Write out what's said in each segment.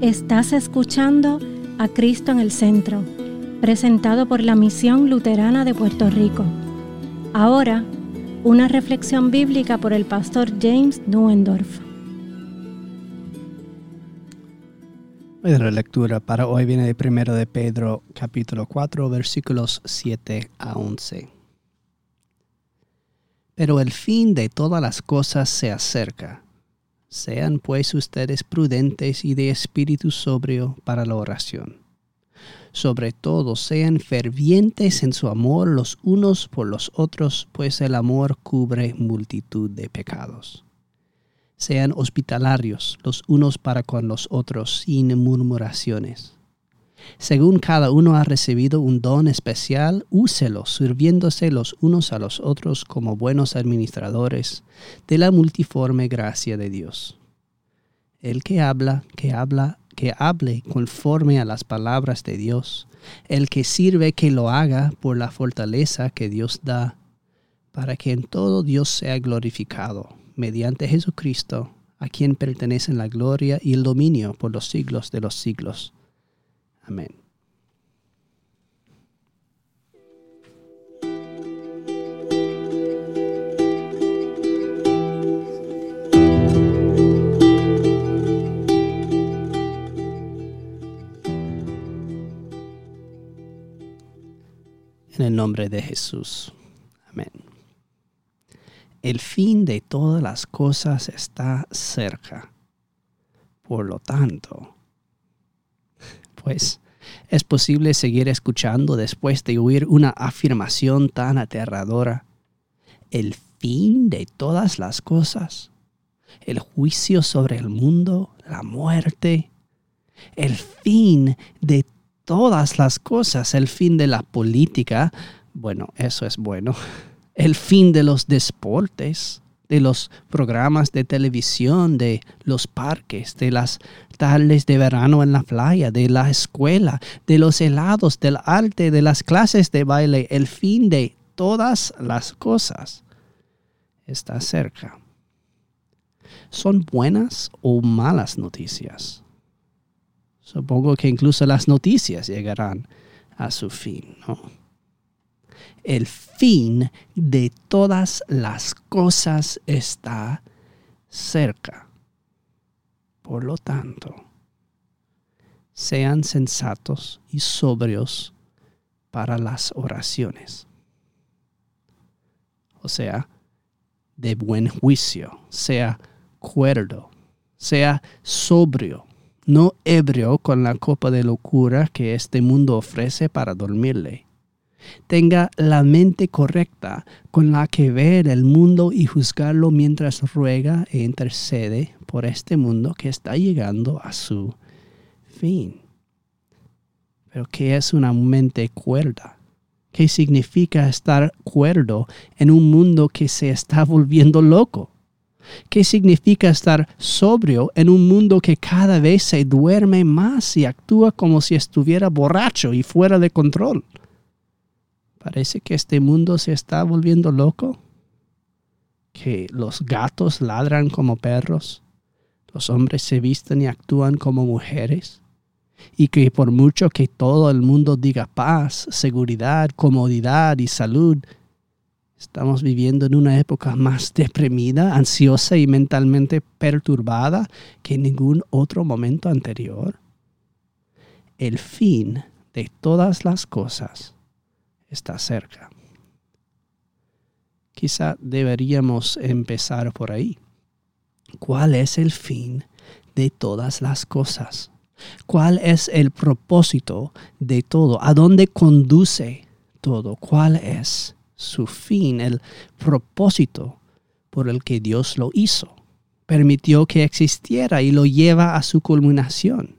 Estás escuchando a Cristo en el Centro, presentado por la Misión Luterana de Puerto Rico. Ahora, una reflexión bíblica por el pastor James Nuendorf. La lectura para hoy viene de 1 de Pedro capítulo 4 versículos 7 a 11. Pero el fin de todas las cosas se acerca sean pues ustedes prudentes y de espíritu sobrio para la oración. Sobre todo sean fervientes en su amor los unos por los otros, pues el amor cubre multitud de pecados. Sean hospitalarios los unos para con los otros sin murmuraciones según cada uno ha recibido un don especial, úselo, sirviéndose los unos a los otros como buenos administradores de la multiforme gracia de Dios. El que habla, que habla, que hable conforme a las palabras de Dios. El que sirve, que lo haga por la fortaleza que Dios da, para que en todo Dios sea glorificado, mediante Jesucristo, a quien pertenecen la gloria y el dominio por los siglos de los siglos. Amén. En el nombre de Jesús. Amén. El fin de todas las cosas está cerca. Por lo tanto, pues es posible seguir escuchando después de oír una afirmación tan aterradora. El fin de todas las cosas, el juicio sobre el mundo, la muerte, el fin de todas las cosas, el fin de la política, bueno, eso es bueno, el fin de los deportes, de los programas de televisión, de los parques, de las tardes de verano en la playa, de la escuela, de los helados, del arte, de las clases de baile, el fin de todas las cosas está cerca. ¿Son buenas o malas noticias? Supongo que incluso las noticias llegarán a su fin, ¿no? El fin de todas las cosas está cerca. Por lo tanto, sean sensatos y sobrios para las oraciones. O sea, de buen juicio, sea cuerdo, sea sobrio, no ebrio con la copa de locura que este mundo ofrece para dormirle tenga la mente correcta con la que ver el mundo y juzgarlo mientras ruega e intercede por este mundo que está llegando a su fin. Pero ¿qué es una mente cuerda? ¿Qué significa estar cuerdo en un mundo que se está volviendo loco? ¿Qué significa estar sobrio en un mundo que cada vez se duerme más y actúa como si estuviera borracho y fuera de control? Parece que este mundo se está volviendo loco, que los gatos ladran como perros, los hombres se visten y actúan como mujeres, y que por mucho que todo el mundo diga paz, seguridad, comodidad y salud, estamos viviendo en una época más deprimida, ansiosa y mentalmente perturbada que en ningún otro momento anterior. El fin de todas las cosas está cerca. Quizá deberíamos empezar por ahí. ¿Cuál es el fin de todas las cosas? ¿Cuál es el propósito de todo? ¿A dónde conduce todo? ¿Cuál es su fin, el propósito por el que Dios lo hizo? Permitió que existiera y lo lleva a su culminación.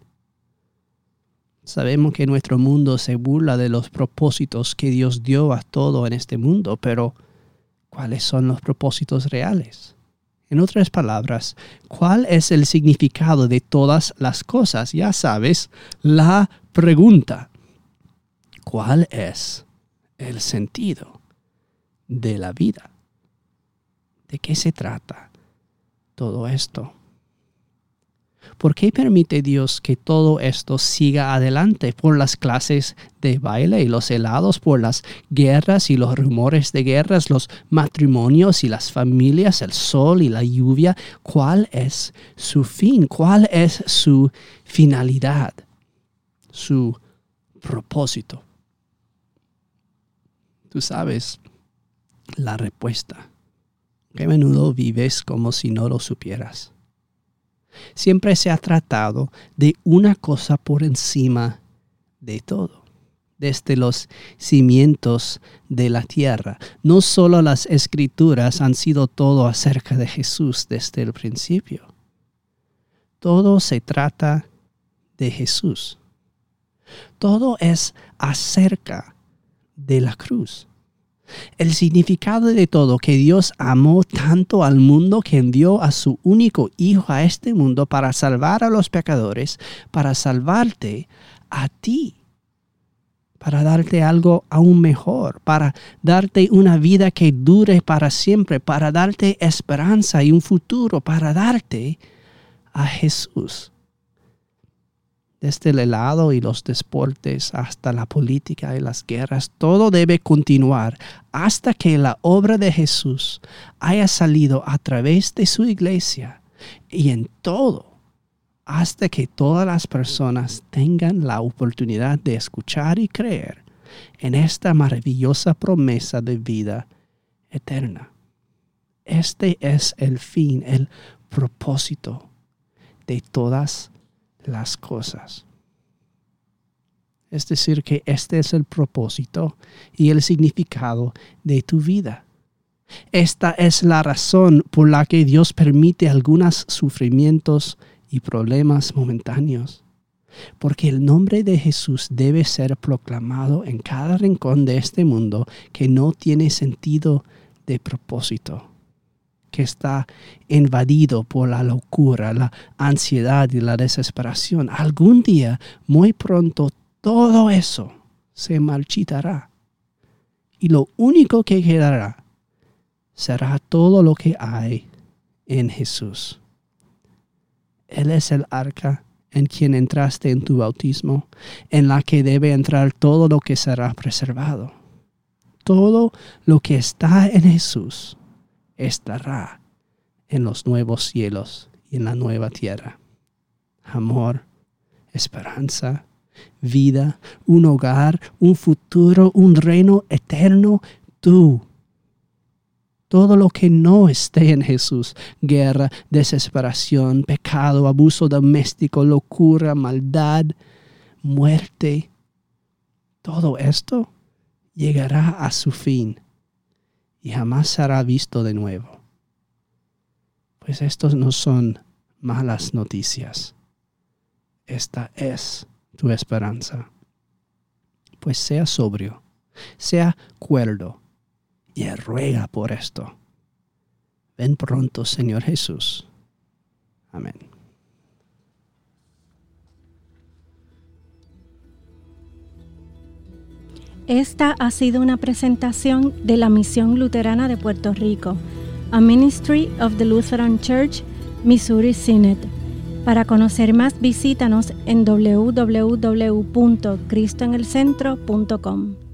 Sabemos que nuestro mundo se burla de los propósitos que Dios dio a todo en este mundo, pero ¿cuáles son los propósitos reales? En otras palabras, ¿cuál es el significado de todas las cosas? Ya sabes, la pregunta. ¿Cuál es el sentido de la vida? ¿De qué se trata todo esto? ¿Por qué permite Dios que todo esto siga adelante? Por las clases de baile y los helados, por las guerras y los rumores de guerras, los matrimonios y las familias, el sol y la lluvia. ¿Cuál es su fin? ¿Cuál es su finalidad? Su propósito. Tú sabes la respuesta. Que menudo vives como si no lo supieras siempre se ha tratado de una cosa por encima de todo, desde los cimientos de la tierra. No solo las escrituras han sido todo acerca de Jesús desde el principio. Todo se trata de Jesús. Todo es acerca de la cruz. El significado de todo, que Dios amó tanto al mundo que envió a su único Hijo a este mundo para salvar a los pecadores, para salvarte a ti, para darte algo aún mejor, para darte una vida que dure para siempre, para darte esperanza y un futuro, para darte a Jesús desde el helado y los deportes hasta la política y las guerras, todo debe continuar hasta que la obra de Jesús haya salido a través de su iglesia y en todo, hasta que todas las personas tengan la oportunidad de escuchar y creer en esta maravillosa promesa de vida eterna. Este es el fin, el propósito de todas las cosas. Es decir, que este es el propósito y el significado de tu vida. Esta es la razón por la que Dios permite algunos sufrimientos y problemas momentáneos. Porque el nombre de Jesús debe ser proclamado en cada rincón de este mundo que no tiene sentido de propósito que está invadido por la locura, la ansiedad y la desesperación. Algún día, muy pronto, todo eso se marchitará. Y lo único que quedará será todo lo que hay en Jesús. Él es el arca en quien entraste en tu bautismo, en la que debe entrar todo lo que será preservado. Todo lo que está en Jesús estará en los nuevos cielos y en la nueva tierra. Amor, esperanza, vida, un hogar, un futuro, un reino eterno, tú. Todo lo que no esté en Jesús, guerra, desesperación, pecado, abuso doméstico, locura, maldad, muerte, todo esto llegará a su fin y jamás será visto de nuevo. Pues estos no son malas noticias. Esta es tu esperanza. Pues sea sobrio, sea cuerdo y ruega por esto. Ven pronto, Señor Jesús. Amén. Esta ha sido una presentación de la Misión Luterana de Puerto Rico, a Ministry of the Lutheran Church, Missouri Synod. Para conocer más, visítanos en www.cristoenelcentro.com.